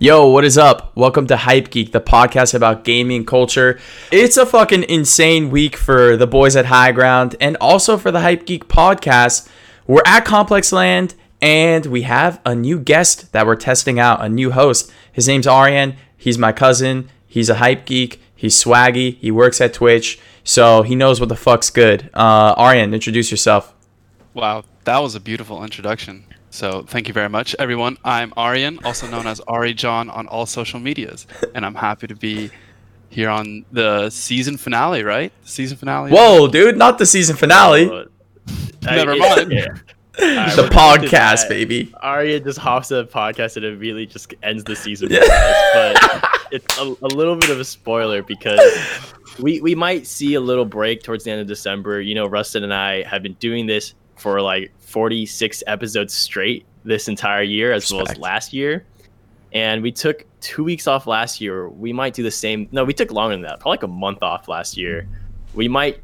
Yo, what is up? Welcome to Hype Geek, the podcast about gaming culture. It's a fucking insane week for the boys at High Ground and also for the Hype Geek podcast. We're at Complex Land and we have a new guest that we're testing out, a new host. His name's Aryan. He's my cousin. He's a Hype Geek. He's swaggy. He works at Twitch, so he knows what the fuck's good. Uh, Aryan, introduce yourself. Wow, that was a beautiful introduction. So thank you very much, everyone. I'm Aryan, also known as Ari John on all social medias, and I'm happy to be here on the season finale. Right, the season finale. Whoa, dude! Not the season finale. Uh, Never I- mind. yeah. Alright, the we're gonna do podcast, baby. Arya just hops the podcast and immediately just ends the season. Yeah. for us, but it's a, a little bit of a spoiler because we we might see a little break towards the end of December. You know, Rustin and I have been doing this for like 46 episodes straight this entire year, as well as last year. And we took two weeks off last year. We might do the same. No, we took longer than that, probably like a month off last year. We might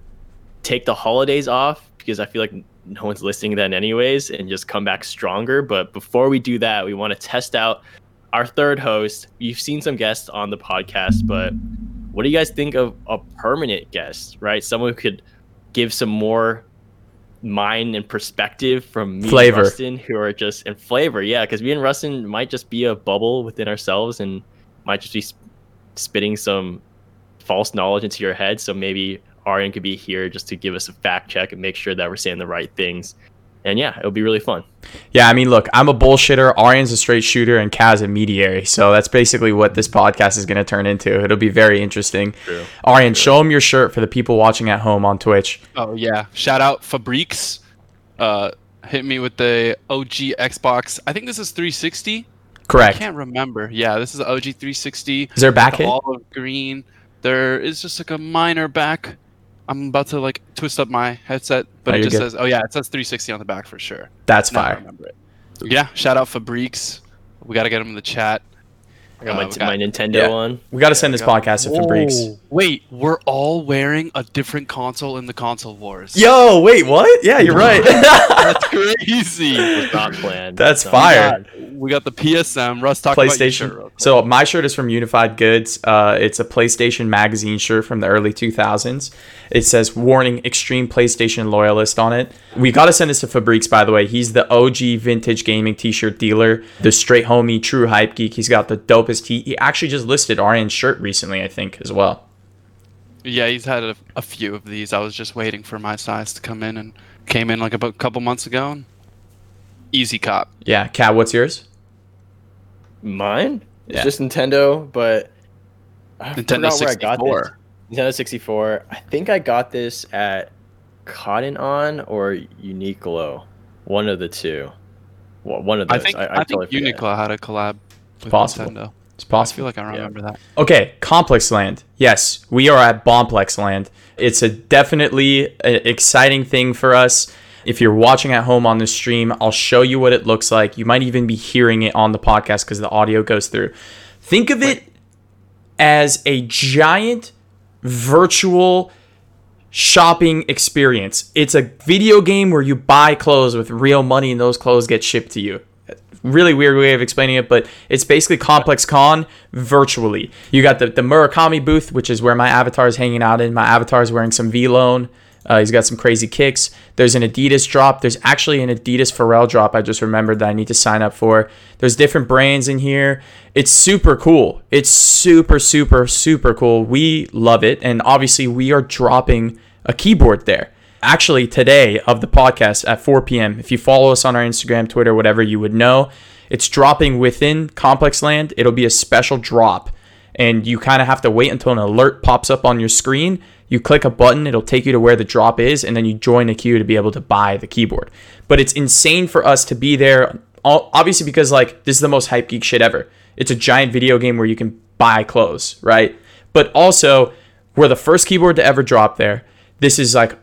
take the holidays off because I feel like no one's listening then anyways and just come back stronger. But before we do that, we want to test out our third host. You've seen some guests on the podcast, but what do you guys think of a permanent guest, right? Someone who could give some more mind and perspective from me Flavor. and Rustin, who are just and flavor, yeah, because me and Rustin might just be a bubble within ourselves and might just be sp- spitting some false knowledge into your head. So maybe Aryan could be here just to give us a fact check and make sure that we're saying the right things. And yeah, it'll be really fun. Yeah, I mean, look, I'm a bullshitter. Aryan's a straight shooter, and Kaz a mediary. So that's basically what this podcast is going to turn into. It'll be very interesting. True. Aryan, show them your shirt for the people watching at home on Twitch. Oh yeah! Shout out Fabriks. Uh, hit me with the OG Xbox. I think this is 360. Correct. I Correct. can't remember. Yeah, this is the OG 360. Is there a back the hit? olive green. There is just like a minor back. I'm about to like twist up my headset, but Oh, it just good. says, "Oh yeah, it says 360 on the back for sure." That's Now fire. remember it. Yeah, shout out Fabriks. We gotta get him in the chat. I got Uh, my, got- my Nintendo yeah. on. We got to send this There podcast to Fabriks. Wait, we're all wearing a different console in the console wars. Yo, wait, what? Yeah, you're right. that's crazy. Was not planned. That's No. fire. We got the PSM. Russ, talk about your shirt PlayStation. real quick. So my shirt is from Unified Goods. Uh, it's a PlayStation magazine shirt from the early 2000s. It says "Warning: Extreme PlayStation Loyalist" on it. We got to send this to Fabriks, by the way. He's the OG vintage gaming T-shirt dealer, the straight homie, true hype geek. He's got the dopest. He, he actually just listed Aryan's shirt recently, I think, as well. yeah, he's had a, a few of these. I was just waiting for my size to come in, and came in like about a couple months ago. And easy cop. Yeah, Cat, what's yours? Mine? It's Yeah. just Nintendo, but I Nintendo forgot where I got 64. this. Nintendo 64. I think I got this at Cotton On or Uniqlo. One of the two. Well, One of those. I think I, totally think forget. Uniqlo had a collab with possible. Nintendo. It's I possible. feel like I remember that. Okay, Complex Land. Yes, we are at Complex Land. It's a definitely a exciting thing for us. If you're watching at home on the stream, I'll show you what it looks like. You might even be hearing it on the podcast because the audio goes through. Think of it as a giant virtual shopping experience. It's a video game where you buy clothes with real money and those clothes get shipped to you. Really weird way of explaining it, but it's basically Complex Con virtually. You got the, the Murakami booth, which is where my avatar is hanging out in. My avatar is wearing some VLONE. Uh, he's got some crazy kicks. There's an Adidas drop. There's actually an Adidas Pharrell drop I just remembered that I need to sign up for. There's different brands in here. It's super cool. It's super, super, super cool. We love it. And obviously, we are dropping a keyboard there. Actually, today of the podcast at 4 p.m., if you follow us on our Instagram, Twitter, whatever, you would know it's dropping within Complex Land. It'll be a special drop and you kind of have to wait until an alert pops up on your screen. You click a button, it'll take you to where the drop is, and then you join a queue to be able to buy the keyboard. But it's insane for us to be there, obviously, because like this is the most hype geek shit ever. It's a giant video game where you can buy clothes, right? But also, we're the first keyboard to ever drop there. This is like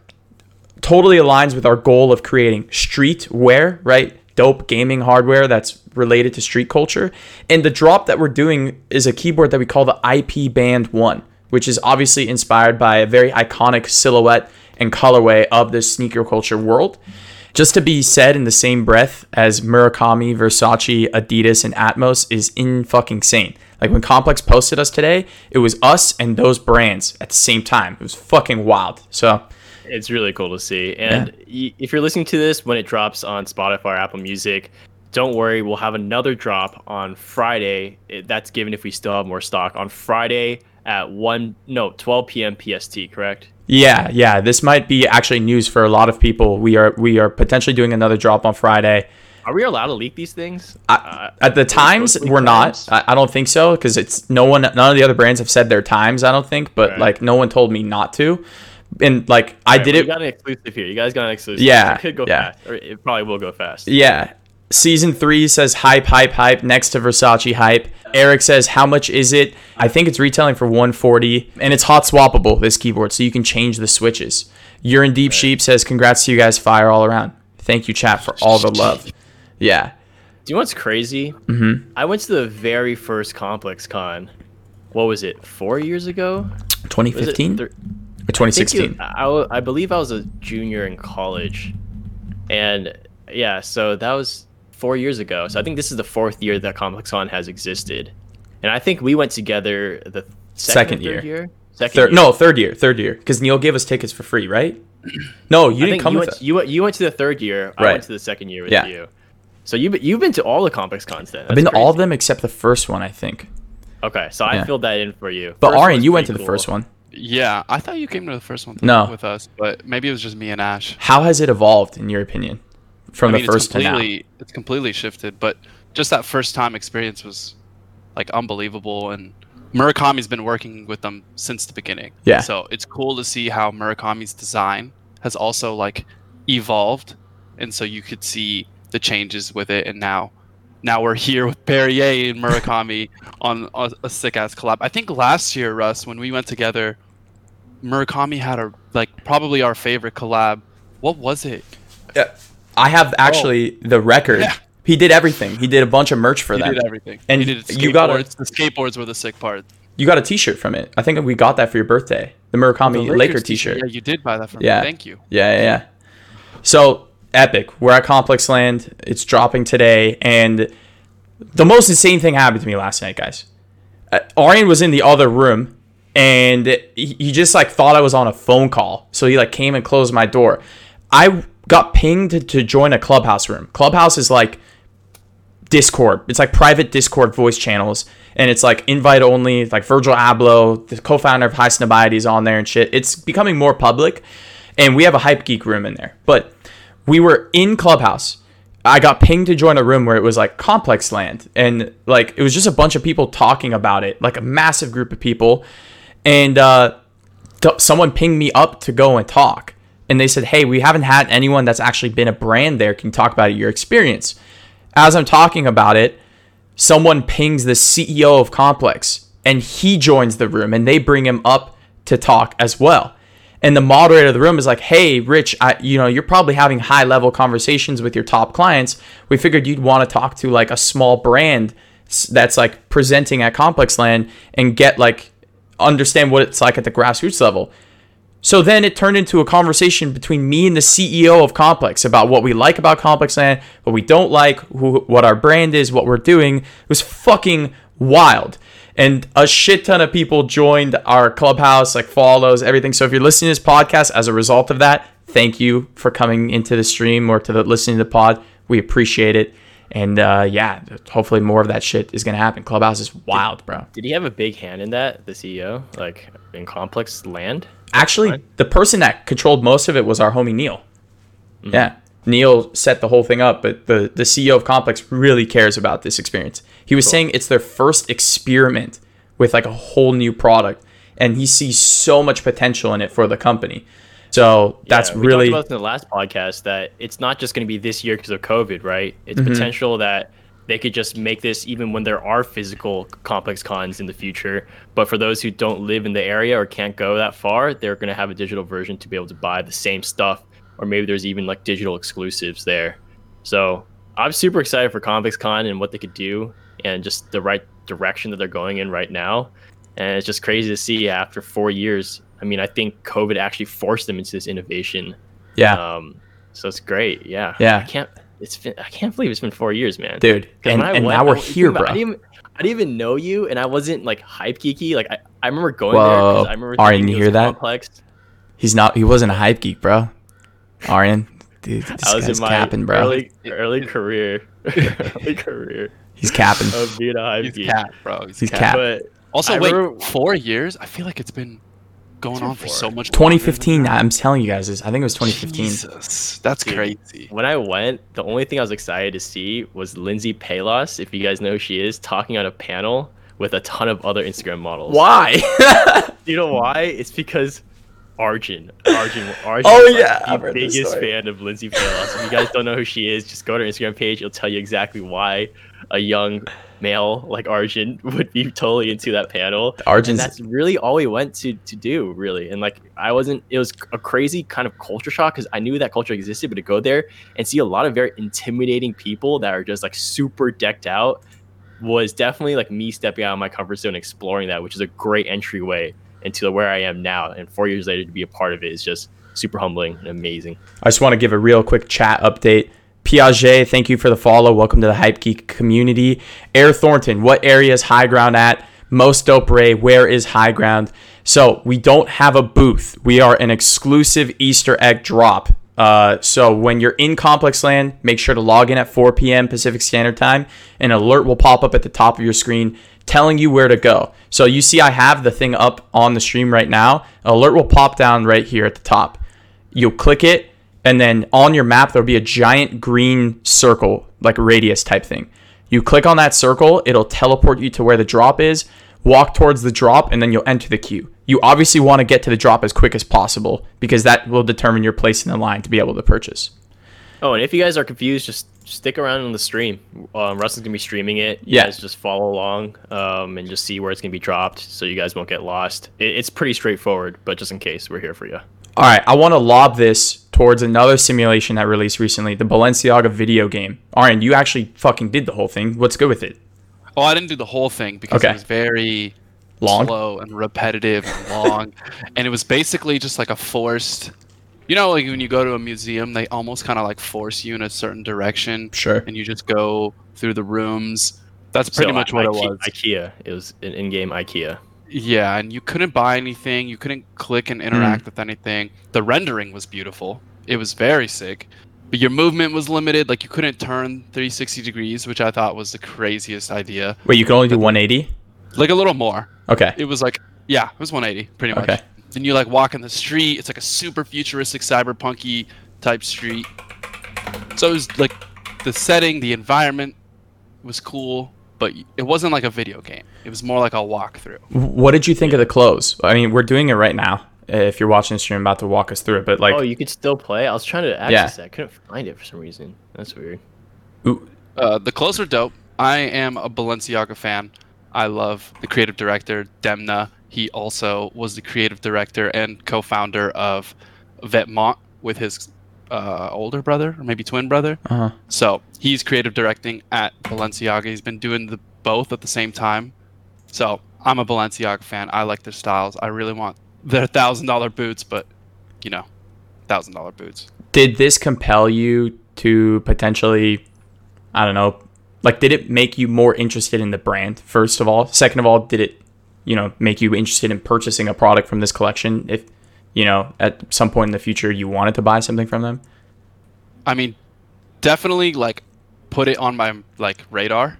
totally aligns with our goal of creating streetwear, right? Dope gaming hardware that's related to street culture. And the drop that we're doing is a keyboard that we call the IP Band 1, which is obviously inspired by a very iconic silhouette and colorway of the sneaker culture world. just to be said in the same breath as Murakami, Versace, Adidas, and Atmos is in fucking sane. Like when Complex posted us today, it was us and those brands at the same time. It was fucking wild. So It's really cool to see. And y if you're listening to this when it drops on Spotify or Apple Music, don't worry, we'll have another drop on Friday. That's given if we still have more stock on Friday at 1 no, 12 p.m. PST, correct? yeah, yeah, this might be actually news for a lot of people. We are we are potentially doing another drop on Friday. Are we allowed to leak these things? I, Uh, at the times, supposed to leak we're not. I, I don't think so because it's no one. None of the other brands have said their times. I don't think, but Right. like no one told me not to. And like I Alright, did it. You got an exclusive here. You guys got an exclusive. Yeah, It could go yeah. fast. Or it probably will go fast. Yeah. Season three says hype, hype, hype next to Versace hype. Eric says, How much is it? I think it's retailing for 140 and it's hot swappable, this keyboard, so you can change the switches. Urine Deep Sheep says, Congrats to you guys, fire all around. Thank you, chat, for all the love. Yeah. Do you know what's crazy? Mm-hmm. I went to the very first Complex Con. What was it? Four years ago? 2015 thir- or I think 2016? it- I, w- I believe I was a junior in college, and yeah, so that was four years ago. So I think this is the fourth year that Complex Con has existed, and I think we went together the second, Second year. year. Second Third, year. no, third year, third year. Because Neil gave us tickets for free, right? No, you I didn't come you with went, us. you went. You went to the third year. Right. I went to the second year with Yeah. you. So you've been- you've been to all the Complex Cons then. I've been to That's all of them except the first one, I think. Okay, so Yeah. I filled that in for you. But First Aryan, you went to pretty the first one. Yeah, I thought you came to the first one No. with us, but maybe it was just me and Ash. How has it evolved, in your opinion, from I mean, the first it's to now? It's completely shifted, but just that first time experience was like unbelievable. And Murakami's been working with them since the beginning. Yeah. So it's cool to see how Murakami's design has also like evolved, and so you could see the changes with it. And now, now we're here with Perrier and Murakami on a, a sick ass collab. I think last year, Russ, when we went together, Murakami had a like probably our favorite collab. What was it? Yeah, I have actually oh. the record. Oh. Yeah. He did everything. He did a bunch of merch for that. He them. did everything. And he did you got a- The skateboards were the sick part. You got a T-shirt from it. I think we got that for your birthday. The Murakami The Laker T-shirt. Yeah, you did buy that for Yeah. me. Thank you. Yeah, yeah, yeah. So epic. We're at Complex Land. It's dropping today, and the most insane thing happened to me last night, guys. Uh, Aryan was in the other room, and he, he just like thought I was on a phone call, so he like came and closed my door. I got pinged to, join a clubhouse room. Clubhouse is like Discord. It's like private Discord voice channels, and it's like invite only. Like Virgil Abloh, the co-founder of Highsnobiety, is on there and shit. It's becoming more public, and we have a hype geek room in there. But we were in Clubhouse. I got pinged to join a room where it was like Complex Land, and like it was just a bunch of people talking about it, like a massive group of people, and uh, t- someone pinged me up to go and talk, and they said, "Hey, we haven't had anyone that's actually been a brand there. Can you talk about your experience?" as I'm talking about it, someone pings the CEO of Complex and he joins the room and they bring him up to talk as well. And the moderator of the room is like, "Hey, Rich, I, you know, you're probably having high level conversations with your top clients. We figured you'd want to talk to like a small brand that's like presenting at Complex Land and get like understand what it's like at the grassroots level." So then it turned into a conversation between me and the CEO of Complex about what we like about Complex Land, what we don't like, who, what our brand is, what we're doing. It was fucking wild. And a shit ton of people joined our clubhouse, like follows, everything. So if you're listening to this podcast as a result of that, thank you for coming into the stream or to the listening to the pod. We appreciate it. And uh, yeah, hopefully more of that shit is gonna happen. Clubhouse is wild, bro. Did he have a big hand in that? The CEO, like in Complex Land. Actually, the person that controlled most of it was our homie Neil. Yeah. Neil set the whole thing up, but the, the CEO of Complex really cares about this experience. He was saying it's their first experiment with like a whole new product, and he sees so much potential in it for the company. So that's Yeah, we really talked about in the last podcast that it's not just going to be this year because of COVID, right? It's Mm-hmm. potential that they could just make this even when there are physical complex cons in the future. But for those who don't live in the area or can't go that far, they're going to have a digital version to be able to buy the same stuff, or maybe there's even like digital exclusives there. So I'm super excited for Complex Con and what they could do, and just the right direction that they're going in right now. And it's just crazy to see after four years. I mean, I think COVID actually forced them into this innovation yeah. um, So it's great. Yeah. Yeah. I can't. It's been. I can't believe it's been four years, man. Dude. And, I and went, now we're was- here, I bro. didn't, even, I didn't even know you, and I wasn't like hype geeky. Like I, I remember going there. Whoa. 'cause I remember Aryan, you hear that? Complex. He's not. He wasn't a hype geek, bro. Aryan, dude, this I was guy's in my capping, bro. early early career, early career He's capping. of being a hype He's geek. cat, bro. He's, He's cat. cap. But Also, I wait, remember- four years? I feel like it's been going on for four. so much. 2015. that. I'm telling you guys this. I think it was 2015. Jesus, that's Dude. crazy. when I went, the only thing I was excited to see was Lindsey Pelas, if you guys know who she is, talking on a panel with a ton of other Instagram models. Why? You know why? It's because Arjun, Arjun, Arjun. Oh, yeah, the biggest fan of Lindsey Pelas. If you guys don't know who she is, just go to her Instagram page. It'll tell you exactly why a young male like Arjun would be totally into that panel. And Arjun's that's really all we went to to do, really. And like, I wasn't. It was a crazy kind of culture shock because I knew that culture existed, but to go there and see a lot of very intimidating people that are just like super decked out was definitely like me stepping out of my comfort zone, exploring that, which is a great entryway into where I am now. And four years later, to be a part of it is just super humbling and amazing. I just want to give a real quick chat update. Piaget, thank you for the follow. Welcome to the Hype Geek community. Air Thornton, what area is High Ground at? Most Dope Ray, where is High Ground? So we don't have a booth. We are an exclusive Easter egg drop. Uh, so when you're in Complex Land, make sure to log in at 4 p.m. Pacific Standard Time. An alert will pop up at the top of your screen telling you where to go. So you see, I have the thing up on the stream right now. alert will pop down right here at the top you'll click it and then on your map there'll be a giant green circle like a radius type thing you click on that circle it'll teleport you to where the drop is walk towards the drop and then you'll enter the queue you obviously want to get to the drop as quick as possible because that will determine your place in the line to be able to purchase Oh, and if you guys are confused, just stick around on the stream. Um, Russell's gonna be streaming it. You Yeah. guys just follow along um, and just see where it's gonna be dropped, so you guys won't get lost. It, it's pretty straightforward, but just in case, we're here for you. all right i want to lob this towards another simulation that released recently the balenciaga video game Aryan, you actually fucking did the whole thing what's good with it Oh, I didn't do the whole thing because Okay. it was very Long? slow and repetitive and long, and it was basically just like a forced. You know, like when you go to a museum, they almost kind of like force you in a certain direction, sure and you just go through the rooms. That's pretty So, much what it was. IKEA. It was an in-game IKEA. Yeah, and you couldn't buy anything. You couldn't click and interact hmm. with anything. The rendering was beautiful. It was very sick. But your movement was limited. Like you couldn't turn 360 degrees, which I thought was the craziest idea. wait you can only do 180 Like a little more. okay It was like, yeah, it was 180 pretty much. Okay. Then you like walk in the street. It's like a super futuristic, cyberpunky type street. So it was like the setting, the environment was cool, but it wasn't like a video game. It was more like a walkthrough. What did you think of the clothes? I mean, we're doing it right now. Uh, If you're watching the stream, about to walk us through it, but like, oh, you could still play. I was trying to access it. I couldn't find it for some reason. That's weird. ooh, Uh, the clothes are dope. I am a Balenciaga fan. I love the creative director Demna. He also was the creative director and co-founder of Vetements with his uh, older brother or maybe twin brother. uh-huh. So he's creative directing at Balenciaga. He's been doing the both at the same time. So I'm a Balenciaga fan. I like their styles. I really want their thousand dollar boots, but you know, thousand dollar boots. did this compel you to potentially, I don't know, like, did it make you more interested in the brand? First of all, second of all, did it, you know, make you interested in purchasing a product from this collection? If, you know, at some point in the future you wanted to buy something from them. I mean, definitely like put it on my like radar.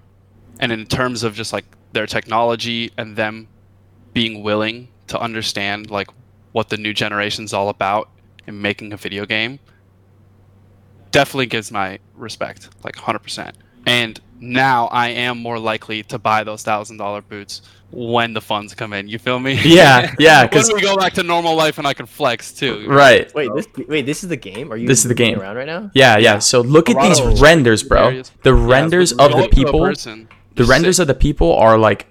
And in terms of just like their technology and them being willing to understand like what the new generation's all about and making a video game, definitely gives my respect, like 100%. And now I am more likely to buy those thousand dollar boots when the funds come in. You feel me? Yeah, yeah, because we go back to normal life and I can flex too. right. Wait, this wait, this is the game? Are you This is the game. around right now? Yeah, yeah. So look at these Toronto. renders, bro. Areas. The renders Go of the up to a people, the renders sit. of the people are like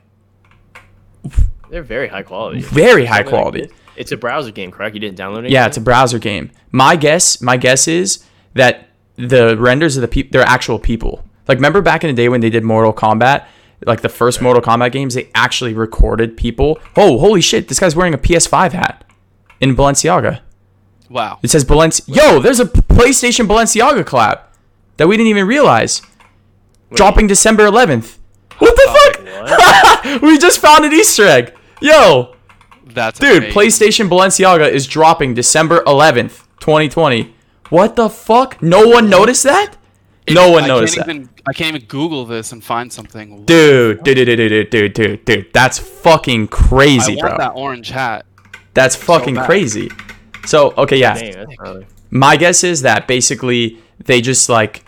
They're very high quality. very high Something like quality. It's a browser game, correct? You didn't download it? Yeah, it's a browser game. My guess, my guess is that the renders of the people, they're actual people. Like, remember back in the day when they did Mortal Kombat, like the first Mortal Kombat games, they actually recorded people. Oh, holy shit! This guy's wearing a PS5 hat in Balenciaga. Wow. It says Balenci. Yo, there's a PlayStation Balenciaga collab that we didn't even realize. Dropping December 11th. What the fuck? we just found an Easter egg. Yo, That's dude, amazing. PlayStation Balenciaga is dropping December 11th, 2020. What the fuck? No one noticed that? No one I noticed can't that. even I can't even Google this and find something. Dude, dude, dude, dude, dude, dude, dude, dude. That's fucking I crazy, want bro. that orange hat. That's fucking bad. crazy. So, okay, yeah. Dang. My guess is that basically they just like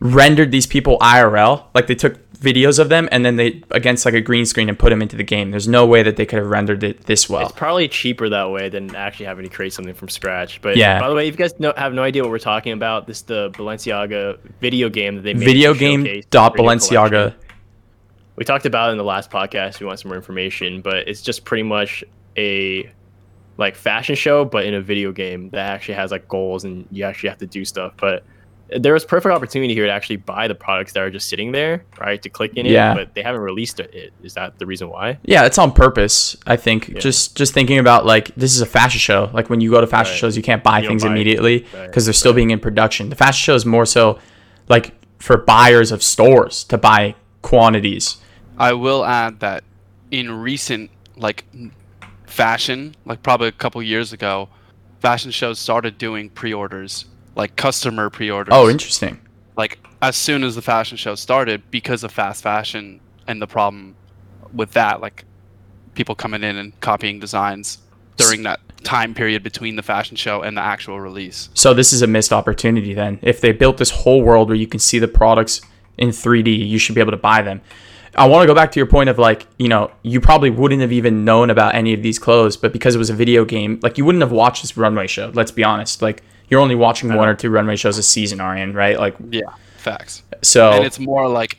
rendered these people IRL, like they took videos of them and then they against like a green screen and put them into the game. There's no way that they could have rendered it this well. It's probably cheaper that way than actually having to create something from scratch. But Yeah. by the way, if you guys have no idea what we're talking about, this is the Balenciaga video game that they made. Video game dot Balenciaga. collection. We talked about it in the last podcast. If you want some more information, but it's just pretty much a like fashion show, but in a video game that actually has like goals and you actually have to do stuff. But there was perfect opportunity here to actually buy the products that are just sitting there, right? To click in it, but they haven't released it. Is that the reason why? Yeah, it's on purpose. I think just just thinking about like this is a fashion show. Like when you go to fashion Right. shows, you can't buy You things buy immediately because Right, they're still being in production. The fashion show is more so like for buyers of stores to buy quantities. I will add that in recent like fashion, like probably a couple years ago, fashion shows started doing pre-orders, like customer pre-orders. Oh, interesting. like as soon as the fashion show started because of fast fashion and the problem with that like people coming in and copying designs during that time period between the fashion show and the actual release So this is a missed opportunity then. If they built this whole world where you can see the products in 3D, you should be able to buy them. I want to go back to your point of like, you know, you probably wouldn't have even known about any of these clothes, but because it was a video game, like you wouldn't have watched this runway show. Let's be honest. Like you're only watching one or two runway shows a season, Aryan, right? Like yeah facts so. and it's more like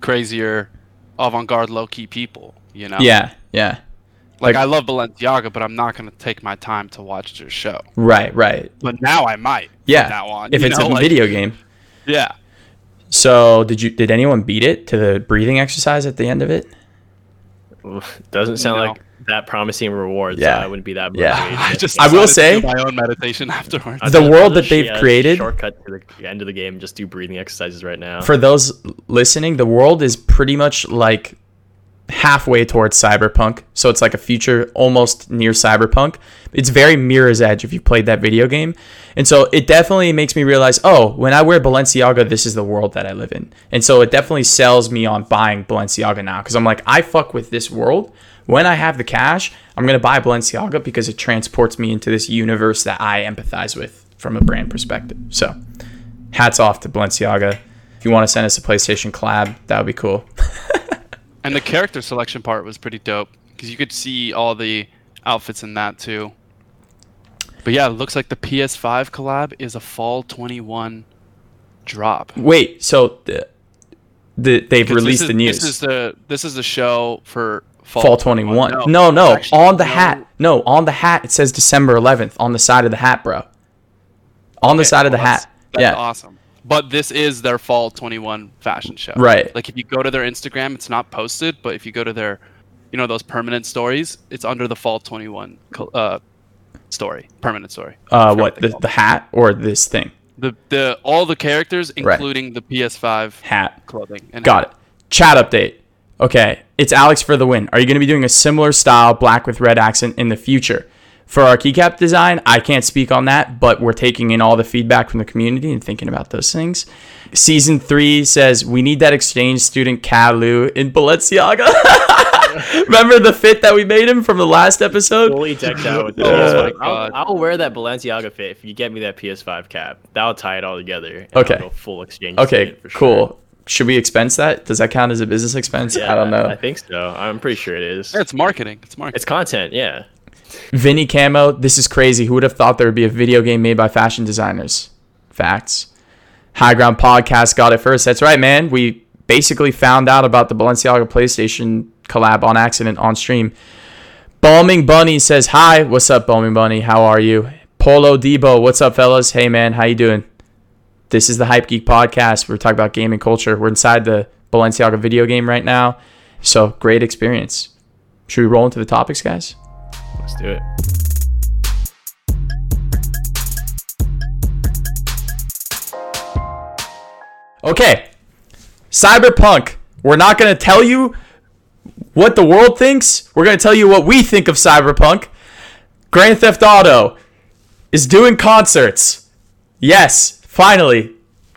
crazier avant-garde low-key people you know yeah, yeah, like, like- i love balenciaga but i'm not going to take my time to watch their show right, right. but now i might Yeah, from now on if it's know, a like- video game. yeah So did you? Did anyone beat it to the breathing exercise at the end of it? Oof, Doesn't sound No. like that promising rewards. Yeah. Yeah, I wouldn't be that Yeah. i just I will say- my own meditation afterwards The world that they've yeah, created- Shortcut to the end of the game. Just do breathing exercises right now. For those listening, the world is pretty much like halfway towards cyberpunk. So it's like a future almost near cyberpunk. It's very Mirror's Edge if you played that video game. And so it definitely makes me realize, oh, when I wear Balenciaga, this is the world that I live in. And so it definitely sells me on buying Balenciaga now because I'm like, I fuck with this world. When I have the cash, I'm going to buy Balenciaga because it transports me into this universe that I empathize with from a brand perspective. So hats off to Balenciaga. If you want to send us a PlayStation collab, that would be cool. And the character selection part was pretty dope because you could see all the outfits in that too. But yeah, it looks like the PS5 collab is a fall 21 drop. Wait, so the, the they've released is, the news. This is the this is the show for fall, Fall 21. No, No, no, on the no. hat. No, on the hat it says December 11th on the side of the hat, bro. On the Okay, side of the that's- hat. That's yeah. awesome. But this is their fall 21 fashion show. Right. Like if you go to their Instagram, it's not posted, but if you go to their, you know, those permanent stories, it's under the fall 21 uh, story, permanent story. Uh, what the, the hat or this thing? the the all the characters, Right. including the PS5 Hat. clothing. And Got it. Chat update. Okay, it's Alex for the win. Are you going to be doing a similar style, black with red accent, in the future? For our keycap design, I can't speak on that, but we're taking in all the feedback from the community and thinking about those things. Season three says we need that exchange student Kalu in Balenciaga. Remember the fit that we made him from the last episode? fully decked out with the Oh my God. I'll, I'll wear that Balenciaga fit if you get me that PS5 cap. That'll tie it all together. and Okay. I'll go full exchange. Okay, student for sure. Cool. Should we expense that? Does that count as a business expense? Yeah, I don't know. I think so. I'm pretty sure it is. Yeah, it's marketing. It's marketing. It's content. Yeah. Vinny Camo, this is crazy. Who would have thought there would be a video game made by fashion designers? Facts. High Ground Podcast got it first. That's right, man. We basically found out about the Balenciaga PlayStation collab on accident on stream. Balming Bunny says, Hi, what's up, Balming Bunny? How are you? Polo Debo, what's up, fellas? Hey, man, how you doing? This is the Hype Geek podcast. We're talking about gaming culture. We're inside the Balenciaga video game right now. So great experience. Should we roll into the topics, guys? Let's do it. Okay. Cyberpunk. We're not going to tell you what the world thinks. We're going to tell you what we think of Cyberpunk. Grand Theft Auto is doing concerts. Yes, finally.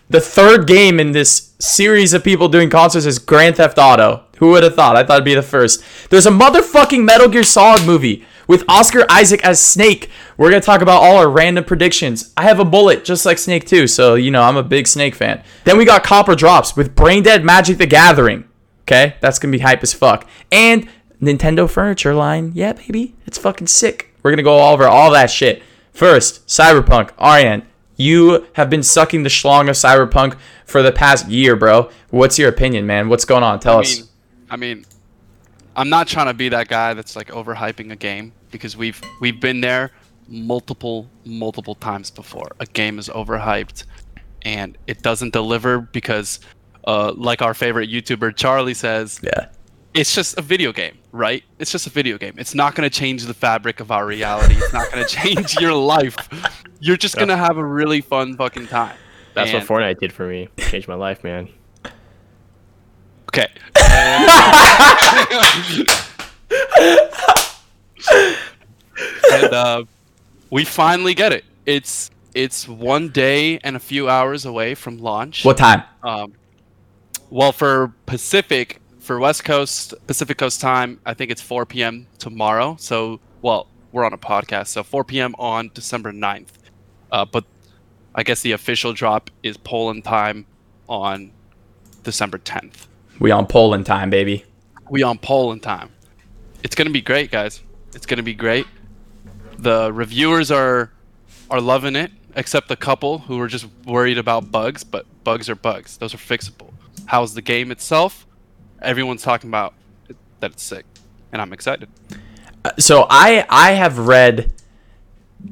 The third game in this series of people doing concerts is Grand Theft Auto. Who would have thought? I thought it'd be the first. There's a motherfucking Metal Gear Solid movie with Oscar Isaac as Snake. We're going to talk about all our random predictions. I have a bullet just like Snake too, so you know, I'm a big Snake fan. Then we got Copper Drops with Brain Dead Magic the Gathering. Okay? That's going to be hype as fuck. And Nintendo furniture line. Yeah, baby. It's fucking sick. We're going to go all over all that shit. First, Cyberpunk. Aryan, you have been sucking the schlong of Cyberpunk for the past year, bro. What's your opinion, man? What's going on? Tell I us. mean, I mean, I'm not trying to be that guy that's like overhyping a game because we've we've been there multiple multiple times before. A game is overhyped and it doesn't deliver because uh, like our favorite YouTuber Charlie says, yeah. it's just a video game, right? It's just a video game. It's not going to change the fabric of our reality. It's not going to change your life. You're just going to have a really fun fucking time. That's And- what Fortnite did for me. Changed my life, man. Okay. and uh, we finally get it. It's it's one day and a few hours away from launch. What time? Um, well, for Pacific, for West Coast, Pacific Coast time, I think it's 4 p.m. tomorrow. So, well, we're on a podcast, so 4 p.m. on December 9th. Uh, but I guess the official drop is Poland time on December 10th. We on Poland time, baby. We on Poland time. It's gonna be great, guys. It's gonna be great. The reviewers are are loving it, except the couple who are just worried about bugs. But bugs are bugs; those are fixable. How's the game itself? Everyone's talking about it- that it's sick, and I'm excited. So I I have read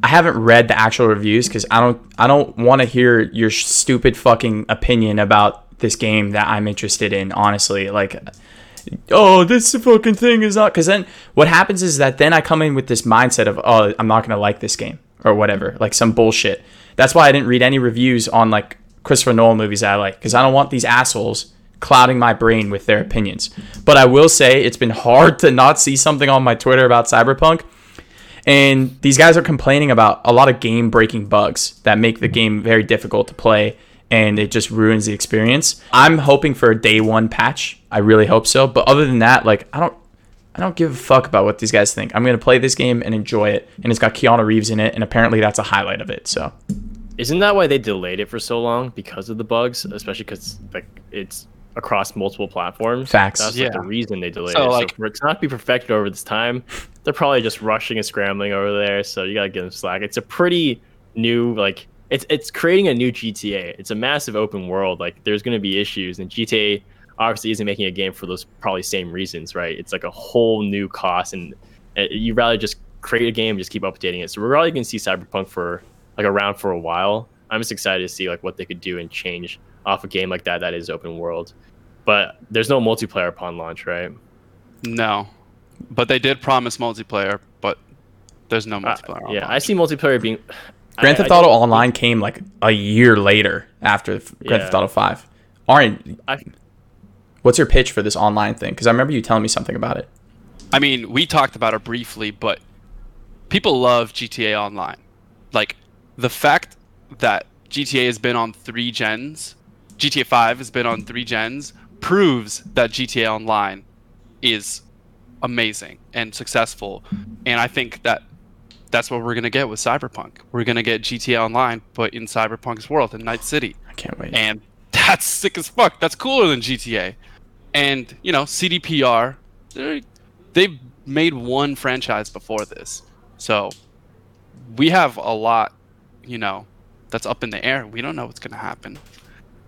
I haven't read the actual reviews cuz I don't I don't want to hear your stupid fucking opinion about this game that I'm interested in, honestly. Like oh, this fucking thing is not cuz then what happens is that then I come in with this mindset of oh, I'm not to like this game or whatever, like some bullshit. That's why I didn't read any reviews on like Christopher Nolan movies that I like cuz I don't want these assholes clouding my brain with their opinions. But I will say it's been hard to not see something on my Twitter about Cyberpunk. And these guys are complaining about a lot of game breaking bugs that make the game very difficult to play and it just ruins the experience. I'm hoping for a day one patch. I really hope so. But other than that, like I don't I don't give a fuck about what these guys think. I'm gonna play this game and enjoy it. And it's got Keanu Reeves in it, and apparently that's a highlight of it. So Isn't that why they delayed it for so long because of the bugs, especially because like it's across multiple platforms? Facts. That's Yeah. like the reason they delayed So, it. like- so for it to not be perfected over this time, they're probably just rushing and scrambling over there. So you gotta give them slack. It's a pretty new like it's it's creating a new GTA. It's a massive open world. Like there's gonna be issues, and GTA obviously isn't making a game for those probably same reasons, right? It's like a whole new cost, and uh, you'd rather just create a game, and just keep updating it. So we're probably gonna see Cyberpunk for like around for a while. I'm just excited to see like what they could do and change off a game like that that is open world. But there's no multiplayer upon launch, right? No, but they did promise multiplayer, but there's no Uh, multiplayer. on yeah, I see multiplayer being. Grand I- Theft Auto Online came like a year later after Grand Yeah. Theft Auto 5. Aren't I, what's your pitch for this online thing? Because I remember you telling me something about it. I mean, we talked about it briefly, but people love GTA Online. Like the fact that GTA has been on three gens, GTA 5 has been on three gens, proves that GTA Online is amazing and successful. And I think that that's what we're gonna get with Cyberpunk. We're gonna get GTA Online, but in Cyberpunk's world in Night City I can't wait. and that's sick as fuck. That's cooler than GTA. And you know, CDPR, they've made one franchise before this, so we have a lot, you know, that's up in the air. We don't know what's gonna happen.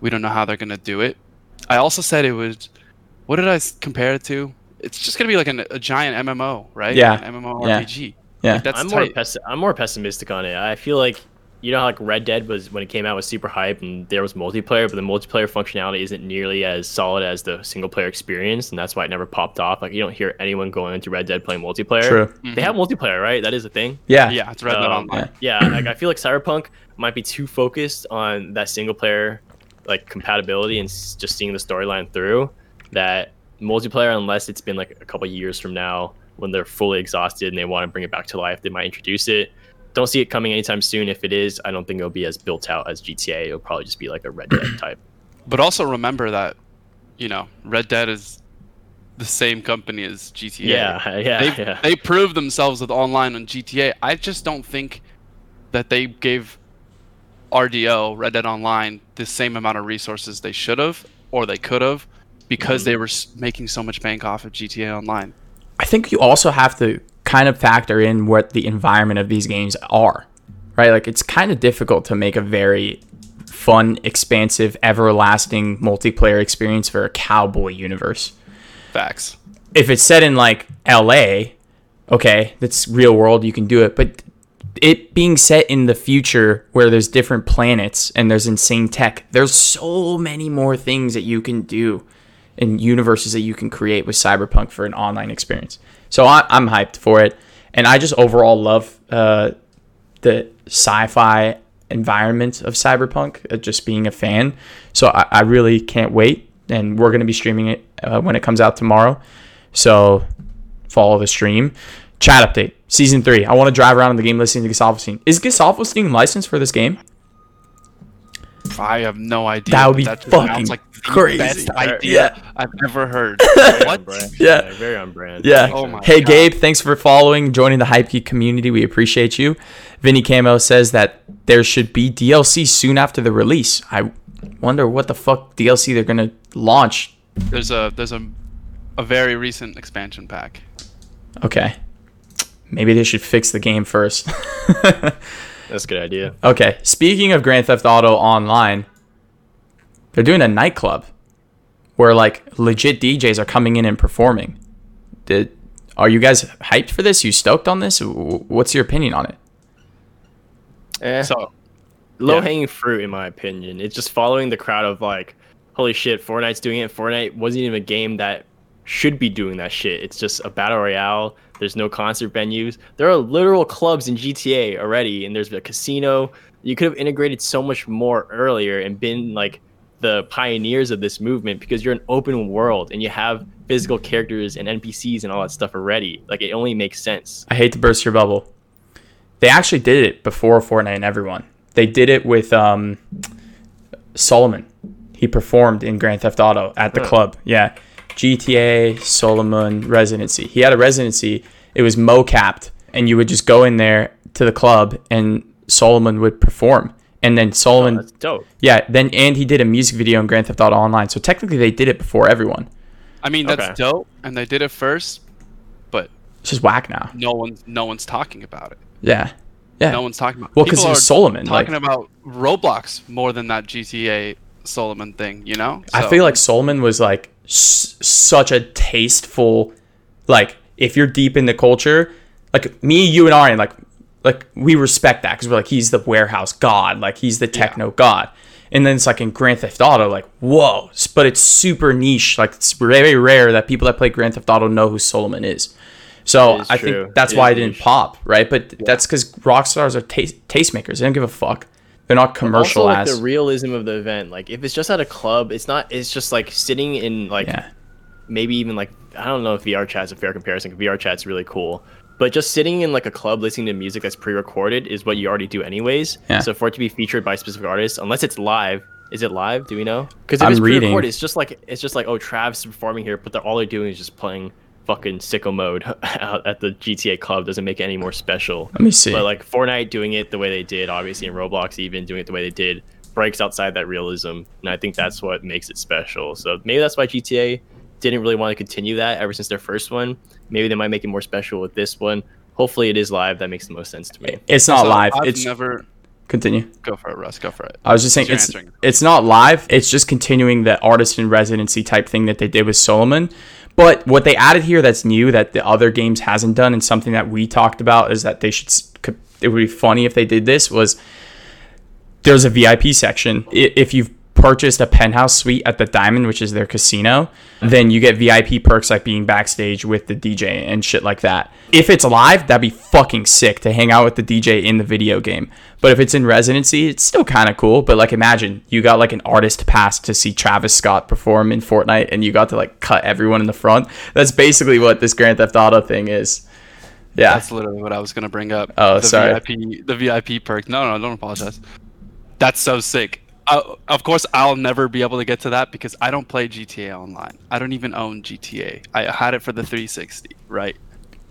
We don't know how they're gonna do it. I also said it was. What did I compare it to? It's just gonna be like an, a giant MMO, right? Yeah. An MMORPG. yeah. Like, that's I'm more pessi- I'm more pessimistic on it. I feel like you know how like Red Dead was when it came out was super hype and there was multiplayer, but the multiplayer functionality isn't nearly as solid as the single player experience, and that's why it never popped off. Like you don't hear anyone going into Red Dead playing multiplayer. True. They have multiplayer, right? That is a thing. Yeah. Yeah, it's Red Dead Um, Online. Yeah, like I feel like Cyberpunk might be too focused on that single player like compatibility and s- just seeing the storyline through that multiplayer unless it's been like a couple years from now when they're fully exhausted and they want to bring it back to life they might introduce it. Don't see it coming anytime soon. If it is i don't think it'll be as built out as gta it'll probably just be like a red dead type. But also remember that, you know, Red Dead is the same company as GTA. yeah yeah they yeah. they proved themselves with online on GTA. I just don't think that they gave RDO Red Dead Online the same amount of resources they should have or they could have because Mm-hmm. they were making so much bank off of GTA Online. I think you also have to kind of factor in what the environment of these games are, right? Like it's kind of difficult to make a very fun, expansive, everlasting multiplayer experience for a cowboy universe. Facts. If it's set in like LA, okay, that's real world, you can do it, but it being set in the future where there's different planets and there's insane tech, there's so many more things that you can do and universes that you can create with Cyberpunk for an online experience. So I, I'm hyped for it, and I just overall love uh, the sci-fi environment of Cyberpunk. Uh, just being a fan, so I, I really can't wait. And we're gonna be streaming it uh, when it comes out tomorrow. So follow the stream. Chat update season three. I want to drive around in the game listening to Gustavo Is Gustavo licensed for this game? I have no idea. That would be just fucking like the crazy. best Yeah. idea I've ever heard. What? on brand. Yeah. very on brand Yeah. Oh my hey, God. Gabe, thanks for following, joining the Hype Geek community. We appreciate you. Vinny Camo says that there should be DLC soon after the release. I wonder what the fuck DLC they're going to launch. There's a there's a a very recent expansion pack. Okay. Maybe they should fix the game first. that's a good idea okay. Speaking of Grand Theft Auto Online, they're doing a nightclub where like legit DJs are coming in and performing. Did, are you guys hyped for this? You stoked on this? What's your opinion on it? Eh. So low hanging fruit in my opinion. It's just following the crowd of like, holy shit, Fortnite's doing it. Fortnite wasn't even a game that should be doing that shit. It's just a battle royale. There's no concert venues. There are literal clubs in GTA already, and there's a casino. You could have integrated so much more earlier and been like the pioneers of this movement because you're an open world and you have physical characters and NPCs and all that stuff already. Like it only makes sense. I hate to burst your bubble. They actually did it before Fortnite and everyone. They did it with um, Solomun. He performed in Grand Theft Auto at the Huh. club. Yeah. GTA, Solomun, residency. He had a residency. It was mo-capped, and you would just go in there to the club, and Solomun would perform. And then oh, Solomun, That's dope. yeah, then and he did a music video in Grand Theft Auto Online. So technically, they did it before everyone. I mean that's Okay. dope, and they did it first, but It's just whack now. no one's no one's talking about it. Yeah, yeah. No one's talking about. well, because it People was are Solomun. Like, talking about Roblox more than that GTA Solomun thing. You know. I feel like Solomun was like s- such a tasteful, like if you're deep in the culture, like me, you, and Aryan, like like we respect that because we're like he's the warehouse god, like he's the techno god. And then it's like in Grand Theft Auto, like whoa, but it's super niche. Like it's very rare that people that play Grand Theft Auto know who Solomun is. So is I true. think that's It why it didn't niche. pop, right? But that's because rock stars are taste tastemakers. They don't give a fuck. They're not commercial also, like the realism of the event. Like if it's just at a club, it's not. It's just like sitting in like yeah. maybe even like I don't know if VR chat's a fair comparison. VR chat's really cool, but just sitting in like a club listening to music that's pre-recorded is what you already do anyways. Yeah. So for it to be featured by specific artists, unless it's live, is it live? Do we know? Because if I'm it's pre-recorded, it's just like it's just like oh Trav's performing here, but they're, all they're doing is just playing fucking sicko mode out at the GTA club. Doesn't make it any more special. Let me see. But like Fortnite doing it the way they did, obviously, and Roblox even doing it the way they did, breaks outside that realism, and I think that's what makes it special. So maybe that's why GTA didn't really want to continue that ever since their first one. Maybe they might make it more special with this one. Hopefully, it is live. That makes the most sense to me. it's not So live. I've It's never continue. go for it, Russ. Go for it. I was just saying it's answering. it's not live. It's just continuing the artist in residency type thing that they did with Solomun. But what they added here that's new that the other games hasn't done, and something that we talked about is that they should. It would be funny if they did this. Was there's a VIP section. If you've purchased a penthouse suite at the Diamond, which is their casino, then you get VIP perks like being backstage with the DJ and shit like that. If it's live, that'd be fucking sick to hang out with the DJ in the video game. But if it's in residency, it's still kind of cool. But like, imagine you got like an artist pass to see Travis Scott perform in Fortnite, and you got to like cut everyone in the front. That's basically what this Grand Theft Auto thing is. Yeah. That's literally what I was gonna bring up. Oh, the sorry. VIP, the VIP perk. No, no, don't apologize. That's so sick. Uh, of course, I'll never be able to get to that because I don't play GTA Online. I don't even own GTA. I had it for the 360, right?